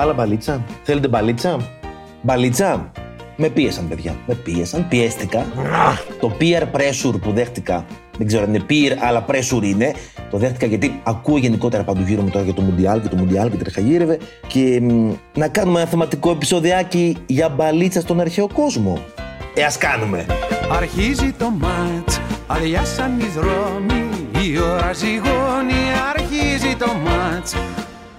Μπάλα μπαλίτσα. Θέλετε μπαλίτσα; Μπαλίτσα. Με πίεσαν, παιδιά. Με πίεσαν, πιέστηκα. Το peer pressure που δέχτηκα, δεν ξέρω αν είναι peer, αλλά pressure είναι. Το δέχτηκα γιατί ακούω γενικότερα παντού γύρω μου τώρα για το Μουντιάλ και το Μουντιάλ και τρεχαγύρευε. Και μ, να κάνουμε ένα θεματικό επεισοδιάκι για μπαλίτσα στον αρχαίο κόσμο. Ε, ας κάνουμε. Αρχίζει το μάτς, αδειάσαν οι δρόμοι Η ώρα ζυγώνει, αρχίζει το ματς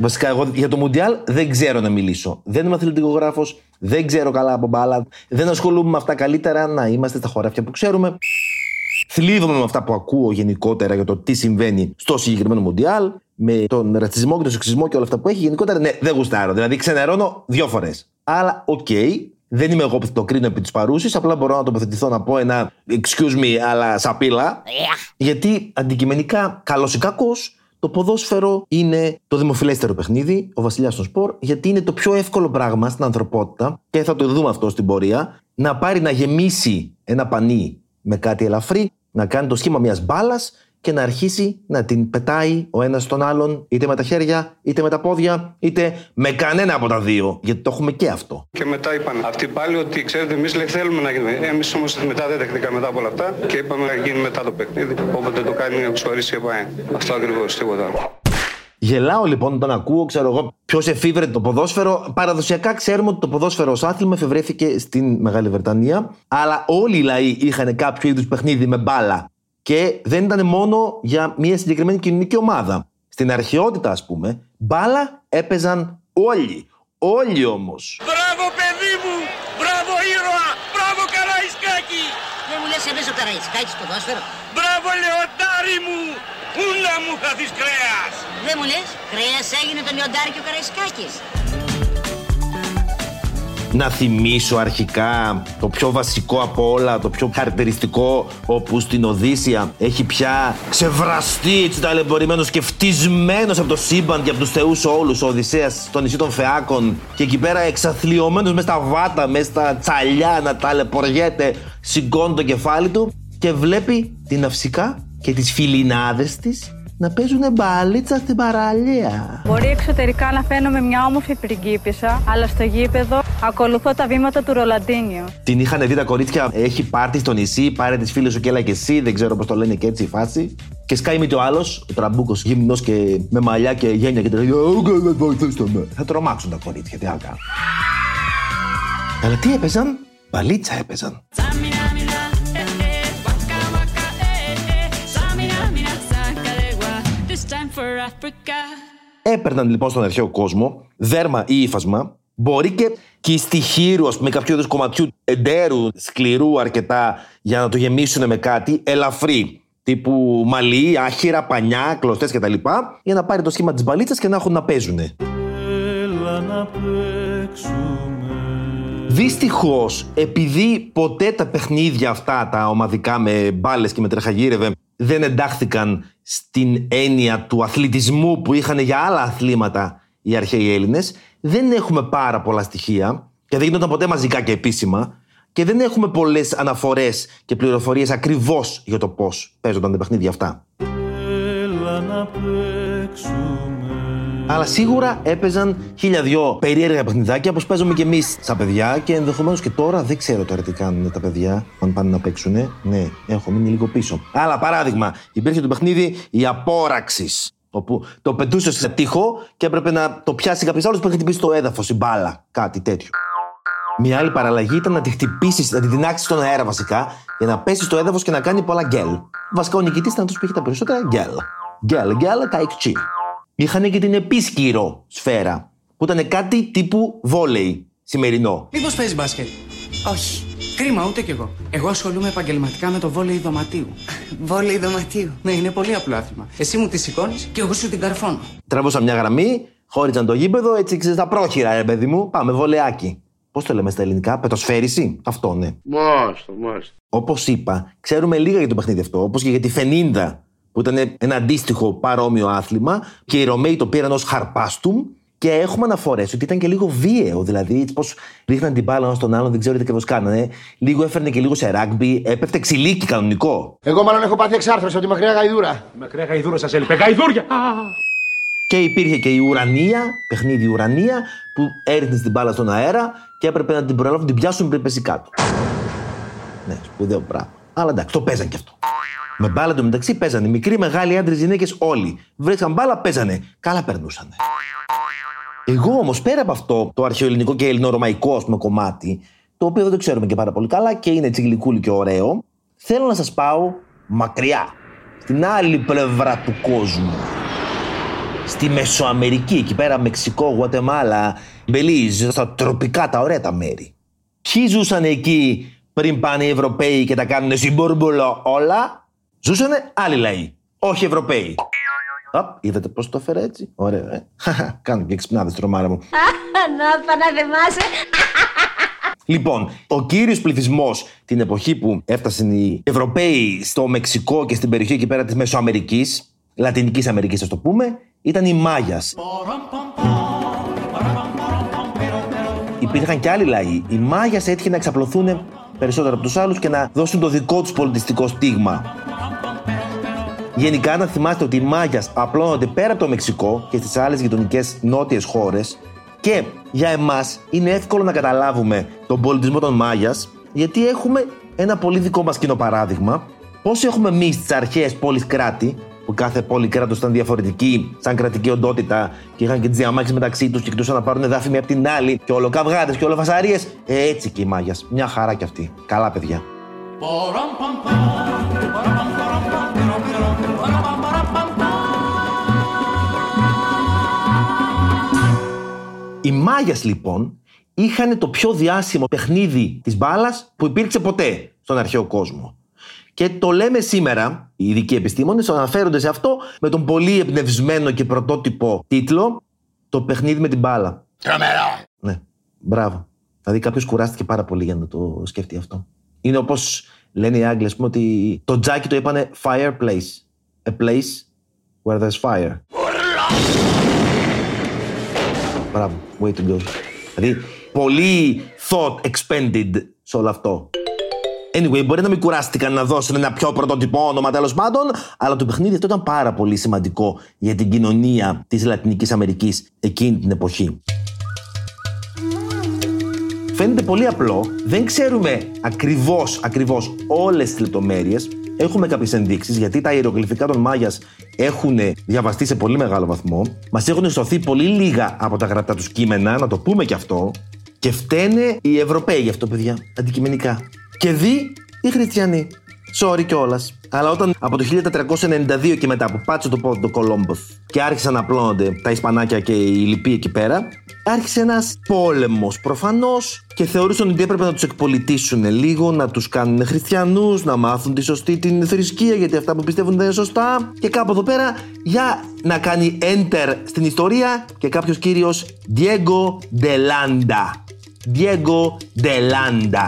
Βασικά, εγώ για το Μουντιάλ δεν ξέρω να μιλήσω. Δεν είμαι αθλητικογράφος, δεν ξέρω καλά από μπάλα, δεν ασχολούμαι με αυτά καλύτερα να είμαστε στα χωράφια που ξέρουμε. Θλίβομαι με αυτά που ακούω γενικότερα για το τι συμβαίνει στο συγκεκριμένο Μουντιάλ, με τον ρατσισμό και τον σεξισμό και όλα αυτά που έχει. Γενικότερα, ναι, δεν γουστάρω. Δηλαδή, ξενερώνω δύο φορές. Αλλά, οκ, δεν είμαι εγώ που θα το κρίνω επί της παρούσης. Απλά μπορώ να τοποθετηθώ να πω ένα excuse me, αλλά σαπίλα. Γιατί αντικειμενικά, καλός ή κακός, το ποδόσφαιρο είναι το δημοφιλέστερο παιχνίδι, ο βασιλιάς των σπορ, γιατί είναι το πιο εύκολο πράγμα στην ανθρωπότητα και θα το δούμε αυτό στην πορεία. Να πάρει να γεμίσει ένα πανί με κάτι ελαφρύ, να κάνει το σχήμα μιας μπάλας και να αρχίσει να την πετάει ο ένας στον άλλον, είτε με τα χέρια, είτε με τα πόδια, είτε με κανένα από τα δύο. Γιατί το έχουμε και αυτό. Και μετά είπαν αυτοί πάλι ότι ξέρετε, εμείς θέλουμε να γίνουμε. Εμείς όμως μετά δεν δεχτήκαμε μετά από όλα αυτά και είπαμε να γίνει μετά το παιχνίδι. Όποτε το κάνει ο Ξουαρή η ΕΠΑΕ. Αυτό ακριβώς, τίποτα άλλο. Γελάω λοιπόν όταν ακούω, ξέρω εγώ, ποιος εφήβρε το ποδόσφαιρο. Παραδοσιακά ξέρουμε ότι το ποδόσφαιρο ως άθλημα εφευρέθηκε στην Μεγάλη Βρετανία. Αλλά όλοι οι λαοί είχαν κάποιο είδους παιχνίδι με μπάλα. Και δεν ήταν μόνο για μια συγκεκριμένη κοινωνική ομάδα. Στην αρχαιότητα, ας πούμε, μπάλα έπαιζαν όλοι. Όλοι όμως. Μπράβο παιδί μου! Μπράβο ήρωα! Μπράβο Καραϊσκάκη! Δεν μου λες εμείς ο Καραϊσκάκης ποδόσφαιρο. Μπράβο λεοντάρι μου! Ούλα μου θα δεις κρέας! Δεν μου λες, κρέας έγινε το λιοντάρι και ο Καραϊσκάκης. Να θυμίσω αρχικά το πιο βασικό από όλα, το πιο χαρακτηριστικό, όπου στην Οδύσσια έχει πια ξεβραστεί έτσι ταλαιπωρημένος και φτισμένος από το σύμπαν και από τους θεούς όλους. Ο Οδυσσέας στο νησί των Φεάκων και εκεί πέρα εξαθλιωμένος μέσα στα βάτα, μέσα στα τσαλιά να ταλαιπωριέται, σηκώνει το κεφάλι του και βλέπει την Αυσικά και τις φιλινάδες της να παίζουν μπαλίτσα στην παραλία. Μπορεί εξωτερικά να φαίνομαι μια όμορφη πριγκίπισσα, αλλά στο γήπεδο ακολουθώ τα βήματα του Ροναλντίνιο. Την είχαν δει τα κορίτσια, έχει πάρτι στο νησί, πάρε τις φίλες σου και έλα και εσύ, δεν ξέρω πώς το λένε και έτσι η φάση. Και σκάει μύτη ο άλλος, ο τραμπούκος γυμνό και με μαλλιά και γένια και τρέχει. «Ω, βοηθήστε με». Θα τρομάξουν τα κορίτσια, τι να κάνουν. Αλλά τι έπαιζαν, μπαλίτσα έπαιζαν. Έπαιρναν λοιπόν στον αρχαίο κόσμο δέρμα ή ύφασμα, μπορεί και κυστιχύρου, ας πούμε, κάποιο είδους κομματιού εντέρου, σκληρού αρκετά, για να το γεμίσουν με κάτι ελαφρύ. Τύπου μαλλί, άχυρα, πανιά, κλωστές κτλ. Για να πάρει το σχήμα της μπαλίτσας και να έχουν να παίζουν. Δυστυχώς, επειδή ποτέ τα παιχνίδια αυτά, τα ομαδικά με μπάλες και με τρεχαγύρευε, δεν εντάχθηκαν στην έννοια του αθλητισμού που είχαν για άλλα αθλήματα οι αρχαίοι Έλληνες, δεν έχουμε πάρα πολλά στοιχεία και δεν γινόταν ποτέ μαζικά και επίσημα και δεν έχουμε πολλές αναφορές και πληροφορίες ακριβώς για το πώς παίζονταν τα παιχνίδια αυτά. Αλλά σίγουρα έπαιζαν χίλια δυο περίεργα παιχνιδάκια όπως παίζουμε κι εμείς σαν παιδιά και ενδεχομένως και τώρα δεν ξέρω τώρα τι κάνουν τα παιδιά, αν πάνε να παίξουν. Ναι, έχω μείνει λίγο πίσω. Άλλα παράδειγμα, υπήρχε το παιχνίδι η απόραξης. Όπου το πετούσες σε τείχο και έπρεπε να το πιάσει κάποιος άλλος που είχε χτυπήσει το έδαφος, η μπάλα, κάτι τέτοιο. Μια άλλη παραλλαγή ήταν να τη χτυπήσεις, να την τινάξεις στον αέρα βασικά, για να πέσεις στο έδαφος και να κάνει πολλά γκέλ. Βασικά ο νικητής ήταν αυτός που είχε τα περισσότερα γκέλ. Gel, gel, kayıkçı. Είχαν και την επίσκυρο σφαίρα, που ήταν κάτι τύπου βόλεϊ σημερινό. Μήπως παίζεις μπάσκετ; Όχι. Κρίμα, ούτε κι εγώ. Εγώ ασχολούμαι επαγγελματικά με το βόλεϊ δωματίου. Βόλεϊ δωματίου. Ναι, είναι πολύ απλό άθλημα. Εσύ μου τη σηκώνεις και εγώ σου την καρφώνω. Τραβούσαν μια γραμμή, χώριζαν το γήπεδο, έτσι ξέρεις τα πρόχειρα, ρε παιδί μου. Πάμε, βολεάκι. Πώς το λέμε στα ελληνικά, πετοσφαίριση; Αυτό, ναι. Μάλιστα, μάλιστα. Όπως είπα, ξέρουμε λίγα για το παιχνίδι αυτό, όπως και για τη Φενίνδα, που ήταν ένα αντίστοιχο παρόμοιο άθλημα, και οι Ρωμαίοι το πήραν ως χαρπάστουμ. Και έχουμε αναφορές ότι ήταν και λίγο βίαιο. Δηλαδή, πώ ρίχναν την μπάλα ένας στον άλλον, δεν ξέρω τι ακριβώς κάνανε. Λίγο έφερνε και λίγο σε ράγκμπι, έπεφτε ξυλίκι κανονικό. Εγώ μάλλον έχω πάθει εξάρθρωση από τη μακριά γαϊδούρα. Μακριά γαϊδούρα σας έλειπε. Γαϊδούρια! Και υπήρχε και η ουρανία, παιχνίδι ουρανία, που έριχνε την μπάλα στον αέρα και έπρεπε να την προλάβουν, να την πιάσουν πριν πέσει κάτω. Ναι, σπουδαίο πράγμα. Αλλά εντάξει, το παίζαν κι αυτό. Με μπάλα το μεταξύ παίζανε. Μικροί, μεγάλοι άντρες, γυναίκες, όλοι. Βρήκαν μπάλα, παίζανε. Καλά περνούσαν. Εγώ όμως πέρα από αυτό το αρχαιοελληνικό και ελληνορωμαϊκό ας πούμε, κομμάτι, το οποίο δεν το ξέρουμε και πάρα πολύ καλά και είναι έτσι γλυκούλι και ωραίο, θέλω να σας πάω μακριά. Στην άλλη πλευρά του κόσμου. Στη Μεσοαμερική, εκεί πέρα Μεξικό, Γουατεμάλα, Μπελίζ, στα τροπικά τα ωραία τα μέρη. Ποιοι ζούσαν εκεί πριν πάνε οι Ευρωπαίοι και τα κάνουν συμπορμπολό όλα, ζούσανε άλλοι λαοί, όχι Ευρωπαίοι. Απ, είδατε πώς το έφερα έτσι; Ωραία, ε. Κάνω και εξυπνάδε τρομάρα μου. Να παναδεμάσαι. Λοιπόν, ο κύριος πληθυσμός την εποχή που έφτασαν οι Ευρωπαίοι στο Μεξικό και στην περιοχή εκεί πέρα της Μεσοαμερικής, Λατινικής Αμερικής, ας το πούμε, ήταν οι Μάγιας. Υπήρχαν και άλλοι λαοί. Οι Μάγιας έτυχε να εξαπλωθούν περισσότερο από τους άλλους και να δώσουν το δικό τους πολιτιστικό στίγμα. Γενικά, να θυμάστε ότι οι Μάγιας απλώνονται πέρα από το Μεξικό και στις άλλες γειτονικές νότιες χώρες και για εμάς είναι εύκολο να καταλάβουμε τον πολιτισμό των Μάγιας γιατί έχουμε ένα πολύ δικό μας κοινό παράδειγμα. Πώς έχουμε εμείς τις αρχαίες πόλεις κράτη, που κάθε πόλη κράτος ήταν διαφορετική, σαν κρατική οντότητα και είχαν και τις διαμάχες μεταξύ τους και κοιτούσαν να πάρουν δάφη μία από την άλλη, και ολοκαυγάτες και ολοφασαρίες. Ε, έτσι και οι Μάγιας. Μια χαρά κι αυτή. Καλά, παιδιά. Οι Μάγιας λοιπόν είχαν το πιο διάσημο παιχνίδι της μπάλας που υπήρξε ποτέ στον αρχαίο κόσμο. Και το λέμε σήμερα, οι ειδικοί επιστήμονες αναφέρονται σε αυτό με τον πολύ εμπνευσμένο και πρωτότυπο τίτλο «Το παιχνίδι με την μπάλα». Τρομερό. Ναι, μπράβο. Δηλαδή κάποιος κουράστηκε πάρα πολύ για να το σκεφτεί αυτό. Είναι όπως λένε οι Άγγλοι, ας πούμε, ότι το τζάκι το είπανε fireplace. A place where there's fire. Μπράβο, way to go. Δηλαδή, πολύ thought expended σε όλο αυτό. Anyway, μπορεί να μην κουράστηκαν να δώσουν ένα πιο πρωτοτυπό όνομα τέλος πάντων, αλλά το παιχνίδι αυτό ήταν πάρα πολύ σημαντικό για την κοινωνία της Λατινικής Αμερικής εκείνη την εποχή. Φαίνεται πολύ απλό, δεν ξέρουμε ακριβώς, ακριβώς όλες τις λεπτομέρειες. Έχουμε κάποιες ενδείξεις γιατί τα ιερογλυφικά των Μάγιας έχουν διαβαστεί σε πολύ μεγάλο βαθμό. Μας έχουν σωθεί πολύ λίγα από τα γραπτά τους κείμενα, να το πούμε και αυτό. Και φταίνε οι Ευρωπαίοι γι' αυτό, παιδιά, αντικειμενικά. Και δι οι Χριστιανοί. Sorry κιόλας. Αλλά όταν από το 1492 και μετά που πάτσε το πόδι του Κολόμποθ και άρχισαν να απλώνονται τα Ισπανάκια και οι λοιποί εκεί πέρα, άρχισε ένας πόλεμος προφανώς και θεωρούσαν ότι έπρεπε να τους εκπολιτήσουν λίγο, να τους κάνουν χριστιανούς, να μάθουν τη σωστή την θρησκεία γιατί αυτά που πιστεύουν δεν είναι σωστά. Και κάπου εδώ πέρα για να κάνει enter στην ιστορία και κάποιος κύριος Diego de Landa. Diego de Landa.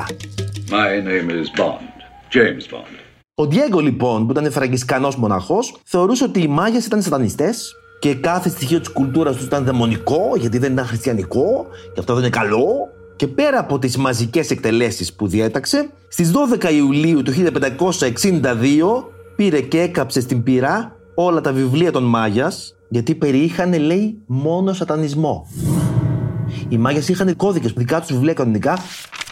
My name is Bond. James Bond. Ο Διέγκο λοιπόν, που ήταν φραγκισκανός μοναχός, θεωρούσε ότι οι Μάγες ήταν σατανιστές και κάθε στοιχείο της κουλτούρας τους ήταν δαιμονικό, γιατί δεν ήταν χριστιανικό, και αυτό δεν είναι καλό. Και πέρα από τις μαζικές εκτελέσεις που διέταξε, στις 12 Ιουλίου του 1562 πήρε και έκαψε στην πυρά όλα τα βιβλία των Μάγιας, γιατί περιείχαν, λέει, μόνο σατανισμό. Οι Μάγιας είχαν κώδικες, δικά τους βιβλία κανονικά,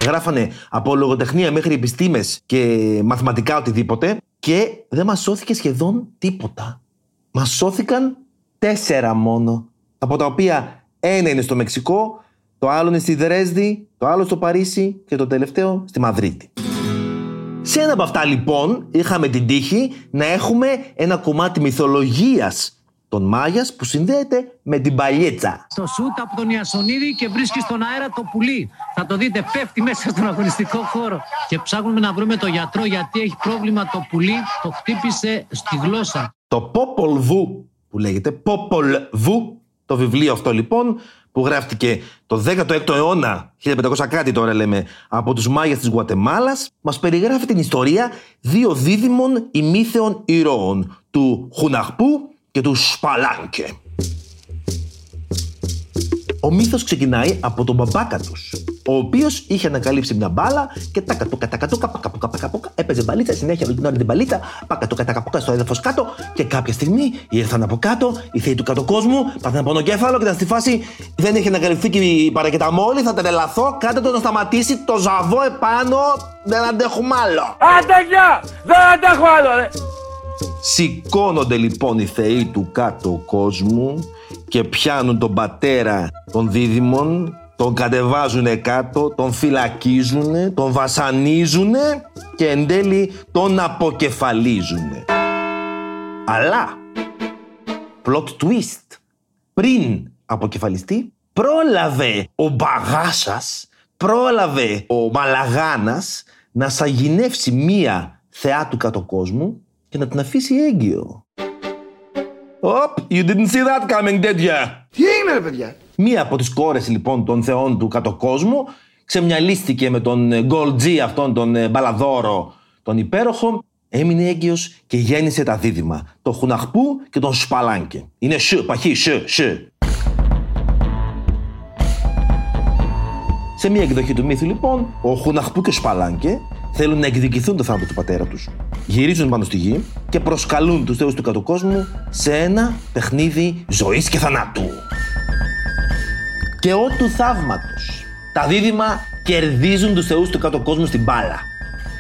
γράφανε από λογοτεχνία μέχρι επιστήμες και μαθηματικά οτιδήποτε και δεν μας σώθηκε σχεδόν τίποτα. Μας σώθηκαν τέσσερα μόνο. Από τα οποία ένα είναι στο Μεξικό, το άλλο είναι στη Δρέσδη, το άλλο στο Παρίσι και το τελευταίο στη Μαδρίτη. Σε ένα από αυτά λοιπόν είχαμε την τύχη να έχουμε ένα κομμάτι μυθολογίας των Μάγιας που συνδέεται με την παλιέτσα. Στο σούτ από τον Ιασονίδη και βρίσκει στον αέρα το πουλί. Θα το δείτε, πέφτει μέσα στον αγωνιστικό χώρο. Και ψάχνουμε να βρούμε το γιατρό γιατί έχει πρόβλημα το πουλί. Το χτύπησε στη γλώσσα. Το Popol Vuh που λέγεται Popol Vuh, το βιβλίο αυτό λοιπόν που γράφτηκε το 16ο αιώνα, 1500 κάτι τώρα λέμε, από τους Μάγιας της Γουατεμάλας, μας περιγράφει την ιστορία δύο δίδυμων ημίθεων ηρώων, του Χουναχπού και του Σπαλάνκε. Ο μύθος ξεκινάει από τον μπαμπάκα τους, ο οποίος είχε ανακαλύψει μια μπάλα και τα κατούκα, τα κατούκα, πακα, πακα, πακα, πακα, έπαιζε μπαλίτσα συνέχεια με την ώρα την μπαλίτσα, πακα, το κατάκα, πακα, στο έδαφος κάτω και κάποια στιγμή ήρθαν από κάτω οι θεοί του κάτω κόσμου, πάθαν πονοκέφαλο και ήταν στη φάση δεν έχει ανακαλυφθεί και η παρακεταμόλη, θα τρελαθώ, κάντε το να σταματήσει το ζαβό επάνω, δεν αντέχουμε άλλο. Άντε γεια, δεν αντέχω άλλο ρε. Σηκώνονται λοιπόν οι θεοί του κάτω κόσμου και πιάνουν τον πατέρα των δίδυμων, τον κατεβάζουν κάτω, τον φυλακίζουν, τον βασανίζουν και εν τέλει τον αποκεφαλίζουν. Αλλά, plot twist, πριν αποκεφαλιστεί, πρόλαβε ο Μπαγάσας, πρόλαβε ο Μαλαγάνας να σαγηνεύσει μία θεά του κάτω κόσμου και να την αφήσει έγκυο. Οπ, you didn't see that coming, did ya? Τι έγινε, ρε παιδιά; Μία από τις κόρες λοιπόν των θεών του κάτω κόσμου ξεμυαλίστηκε με τον Gold G αυτόν τον ε, μπαλαδόρο τον υπέροχο έμεινε έγκυος και γέννησε τα δίδυμα το Χουναχπού και τον Σπαλάνκε είναι σ, παχύ, σ, σ Σε μια εκδοχή του μύθου λοιπόν ο Χουναχπού και ο Σπαλάνκε θέλουν να εκδικηθούν το θάνατο του πατέρα τους γυρίζουν πάνω στη γη και προσκαλούν τους θεούς του κάτω κόσμου σε ένα παιχνίδι ζωής και θανάτου και ό του θαύματος. Τα δίδυμα κερδίζουν τους θεούς του κάτω κόσμου στην μπάλα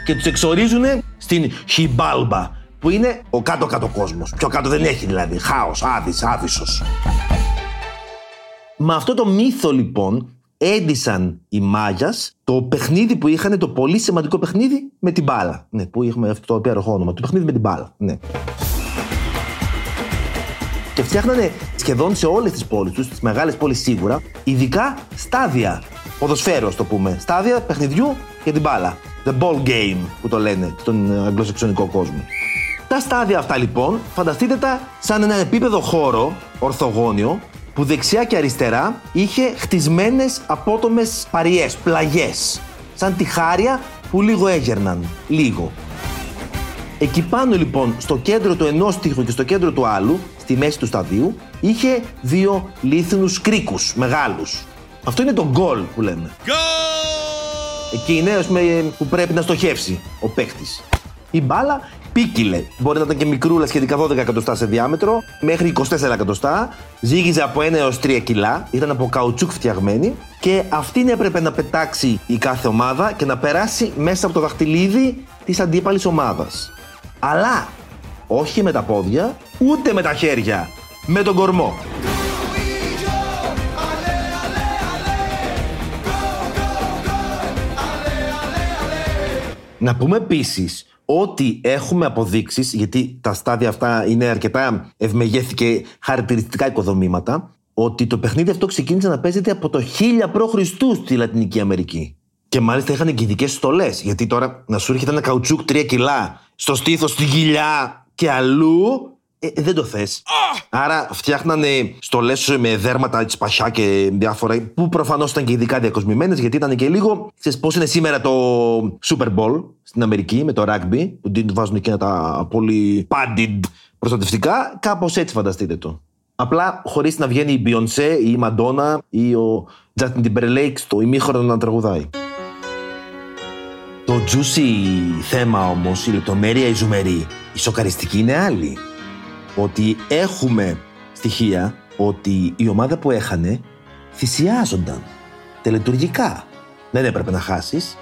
και τους εξορίζουν στην Χιμπάλμπα που είναι ο κάτω-κάτω κόσμος. Πιο κάτω δεν έχει δηλαδή. Χάος, άδης, άδυσος. Με αυτό το μύθο λοιπόν έντυσαν οι Μάγιας το παιχνίδι που είχαν, το πολύ σημαντικό παιχνίδι με την μπάλα. Ναι, που έχουμε αυτό το υπέροχο όνομα, το παιχνίδι με την μπάλα. Ναι. Και φτιάχνανε σχεδόν σε όλες τις πόλεις τους, τις μεγάλες πόλεις σίγουρα, ειδικά στάδια ποδοσφαίρου, ας το πούμε. Στάδια παιχνιδιού για την μπάλα. The ball game που το λένε στον αγγλοσαξονικό κόσμο. Τα στάδια αυτά λοιπόν, φανταστείτε τα σαν ένα επίπεδο χώρο, ορθογώνιο, που δεξιά και αριστερά είχε χτισμένες απότομες παριές, πλαγιές. Σαν τη χάρια που λίγο έγερναν. Λίγο. Εκεί πάνω λοιπόν, στο κέντρο του ενός τείχου και στο κέντρο του άλλου, στη μέση του σταδίου, είχε δύο λίθινους κρίκους μεγάλους. Αυτό είναι το γκολ που λέμε. Εκεί είναι ας πούμε, που πρέπει να στοχεύσει ο παίκτης. Η μπάλα πίκυλε. Μπορεί να ήταν και μικρούλα, σχετικά 12 εκατοστά σε διάμετρο, μέχρι 24 εκατοστά. Ζύγιζε από 1 έως 3 κιλά. Ήταν από καουτσούκ φτιαγμένη. Και αυτήν έπρεπε να πετάξει η κάθε ομάδα και να περάσει μέσα από το δαχτυλίδι της αντίπαλης ομάδας. Αλλά όχι με τα πόδια, ούτε με τα χέρια. Με τον κορμό. Να πούμε επίσης ότι έχουμε αποδείξεις, γιατί τα στάδια αυτά είναι αρκετά ευμεγέθη και χαρακτηριστικά οικοδομήματα, ότι το παιχνίδι αυτό ξεκίνησε να παίζεται από το 1000 π.Χ. στη Λατινική Αμερική. Και μάλιστα είχαν και ειδικέ στολές. Γιατί τώρα να σου έρχεται ένα καουτσούκ 3 κιλά στο στήθος, στη γυλιά και αλλού. Ε, δεν το θες. Άρα φτιάχνανε στολέ με δέρματα σπασιά και διάφορα, που προφανώς ήταν και ειδικά διακοσμημένες, γιατί ήταν και λίγο. Ξέρεις πώς είναι σήμερα το Super Bowl στην Αμερική με το rugby, που την βάζουν εκείνα τα πολύ padded προστατευτικά. Κάπως έτσι φανταστείτε το. Απλά χωρίς να βγαίνει η Beyoncé ή η Madonna ή ο Justin Timberlake στο ημίχρονο να τραγουδάει. Το juicy θέμα όμως, η λεπτομέρεια η ζουμερή, η σοκαριστική είναι άλλη. Ότι έχουμε στοιχεία ότι η ομάδα που έχανε θυσιάζονταν τελετουργικά. Δεν έπρεπε να χάσεις.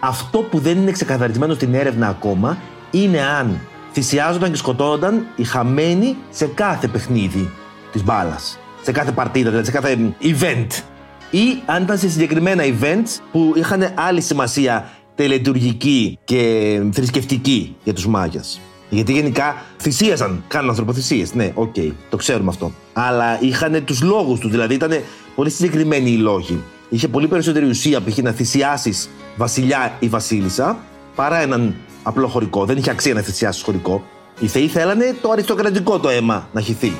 Αυτό που δεν είναι ξεκαθαρισμένο στην έρευνα ακόμα είναι αν θυσιάζονταν και σκοτώνονταν οι χαμένοι σε κάθε παιχνίδι της μπάλας. Σε κάθε παρτίδα, δηλαδή σε κάθε event. Ή αν ήταν σε συγκεκριμένα events που είχαν άλλη σημασία τελετουργική και θρησκευτική για τους Μάγιας. Γιατί γενικά θυσίαζαν, κάνουν ανθρωποθυσίες. Ναι, οκ, το ξέρουμε αυτό. Αλλά είχαν τους λόγους τους, δηλαδή ήταν πολύ συγκεκριμένοι οι λόγοι. Είχε πολύ περισσότερη ουσία π.χ. να θυσιάσεις βασιλιά ή βασίλισσα παρά έναν απλό χωρικό. Δεν είχε αξία να θυσιάσεις χωρικό. Οι θεοί θέλανε το αριστοκρατικό το αίμα να χυθεί.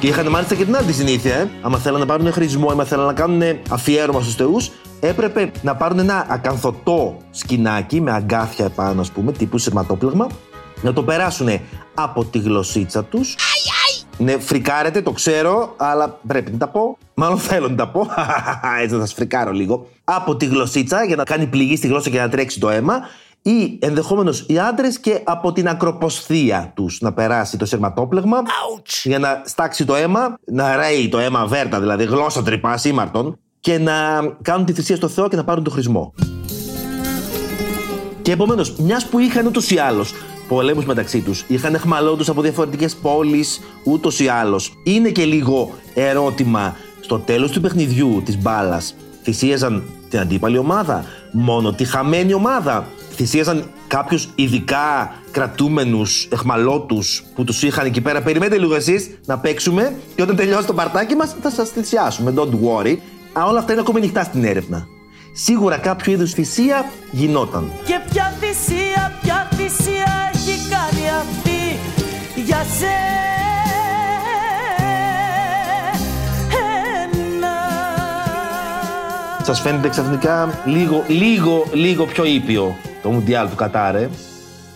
Και είχαν μάλιστα και την άλλη συνήθεια, ε. Άμα θέλανε να πάρουν χρησμό, άμα θέλανε να κάνουν αφιέρωμα στους θεούς, έπρεπε να πάρουν ένα ακαθωτό σκηνάκι με αγκάθια επάνω, ας πούμε, τύπου σειρματόπλεγμα, να το περάσουν από τη γλωσσίτσα τους. Ναι, φρικάρετε, το ξέρω, αλλά πρέπει να τα πω. Μάλλον θέλω να τα πω. Έτσι θα σας φρικάρω λίγο. Από τη γλωσσίτσα για να κάνει πληγή στη γλώσσα και να τρέξει το αίμα ή ενδεχομένω οι άντρες και από την ακροποσθία τους να περάσει το σειρματόπλεγμα για να στάξει το αίμα, να ρέει το αίμα βέρτα, δηλαδή γλώσσα τρυπάς σήμαρτον και να κάνουν τη θυσία στο Θεό και να πάρουν το χρησμό. Και επομένως, μιας που είχαν ούτως ή άλλως πολέμους μεταξύ τους, είχαν εχμαλώτους από διαφορετικές πόλεις ούτως ή άλλως, είναι και λίγο ερώτημα στο τέλος του παιχνιδιού της μπάλας. Θυσίαζαν την αντίπαλη ομάδα, μόνο τη χαμένη ομάδα θυσίαζαν κάποιους ειδικά κρατούμενους εχμαλώτους που τους είχαν εκεί πέρα. Περιμένετε λίγο εσείς να παίξουμε και όταν τελειώσει το παρτάκι μας θα σας θυσιάσουμε. Don't worry. Α, όλα αυτά είναι ακόμη ανοιχτά στην έρευνα. Σίγουρα κάποιο είδους θυσία γινόταν. Και ποια θυσία, ποια θυσία έχει κάνει αυτή για σένα; Σας φαίνεται ξαφνικά λίγο, λίγο, λίγο πιο ήπιο το Μουντιάλ του Κατάρ.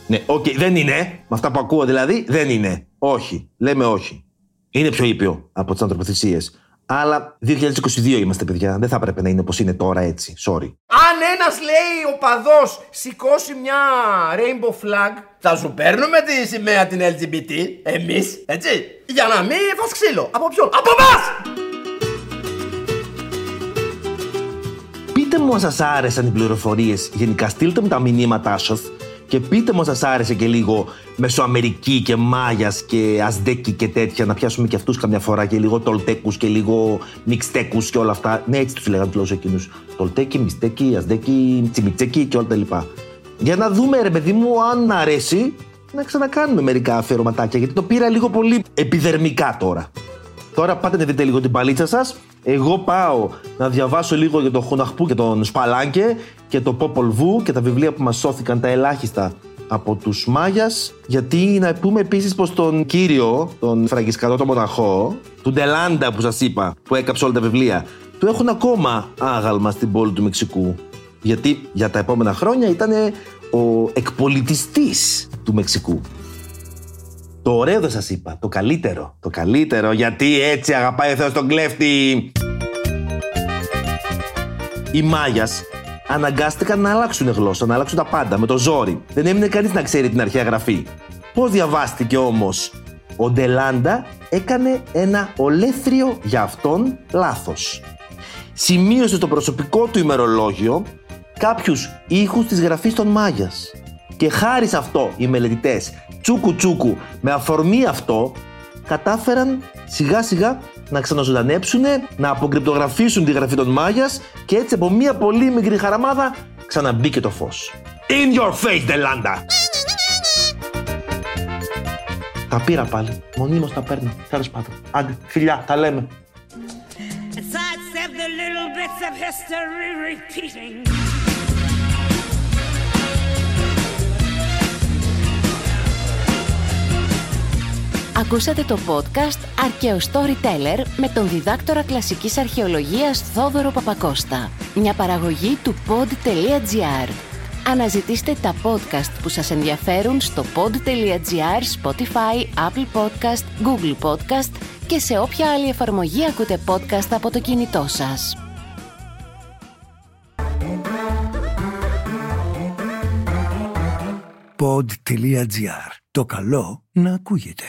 Ναι, οκ, δεν είναι. Με αυτά που ακούω δηλαδή, δεν είναι. Όχι. Λέμε όχι. Είναι πιο ήπιο από τις ανθρωποθυσίες. Αλλά 2022 είμαστε, παιδιά. Δεν θα έπρεπε να είναι όπως είναι τώρα έτσι. Sorry. Αν ένας λέει ο παδός σηκώσει μια rainbow flag, θα σου παίρνουμε τη σημαία την LGBT, εμείς, έτσι. Για να μην φας ξύλο. Από ποιον, από εμά! Μου αν σας άρεσαν οι πληροφορίες, γενικά στείλτε μου τα μηνύματά σας και πείτε μου αν σας άρεσε και λίγο Μεσοαμερική και Μάγιας και Ασδέκη και τέτοια, να πιάσουμε και αυτούς καμιά φορά και λίγο Τολτέκους και λίγο Μιξτέκους και όλα αυτά. Ναι, έτσι τους λέγανε τους εκείνους. Τολτέκη, Μιξτέκη, Ασδέκη, Τσιμιτσέκη και όλα τα λοιπά. Για να δούμε, ρε παιδί μου, αν αρέσει, να ξανακάνουμε μερικά αφιερωματάκια, γιατί το πήρα λίγο πολύ επιδερμικά τώρα. Τώρα πάτε να δείτε λίγο την παλίτσα σας εγώ πάω να διαβάσω λίγο για τον Χουναχπού και τον Σπαλάνκε και το Πόπολ Βου και τα βιβλία που μας σώθηκαν τα ελάχιστα από τους Μάγιας. Γιατί να πούμε επίσης πως τον κύριο, τον φραγκισκατό τον μοναχό του Ντελάντα που σας είπα που έκαψε όλα τα βιβλία του έχουν ακόμα άγαλμα στην πόλη του Μεξικού. Γιατί για τα επόμενα χρόνια ήταν ο εκπολιτιστής του Μεξικού το ωραίο δεν σας είπα, το καλύτερο. Το καλύτερο, γιατί έτσι αγαπάει ο Θεός τον κλέφτη. Οι Μάγιας αναγκάστηκαν να αλλάξουν γλώσσα, να αλλάξουν τα πάντα με το ζόρι. Δεν έμεινε κανείς να ξέρει την αρχαία γραφή. Πώς διαβάστηκε όμως; Ο Ντελάντα έκανε ένα ολέθριο για αυτόν λάθος. Σημείωσε στο προσωπικό του ημερολόγιο κάποιους ήχους της γραφής των Μάγιας. Και χάρη σε αυτό οι μελετητές τσούκου τσούκου με αφορμή αυτό κατάφεραν σιγά σιγά να ξαναζωντανέψουν, να αποκρυπτογραφήσουν τη γραφή των Μάγιας και έτσι από μία πολύ μικρή χαραμάδα ξαναμπήκε το φως. In your face, Delanda! Τα πήρα πάλι. Μονίμως τα παίρνω. Τέλος πάντων. Άντε, φιλιά, τα λέμε. Ακούσατε το podcast «Αρκαίο Storyteller» με τον διδάκτορα κλασικής αρχαιολογίας Θόδωρο Παπακώστα. Μια παραγωγή του pod.gr. Αναζητήστε τα podcast που σας ενδιαφέρουν στο pod.gr, Spotify, Apple Podcast, Google Podcast και σε όποια άλλη εφαρμογή ακούτε podcast από το κινητό σας. Pod.gr. Το καλό να ακούγεται.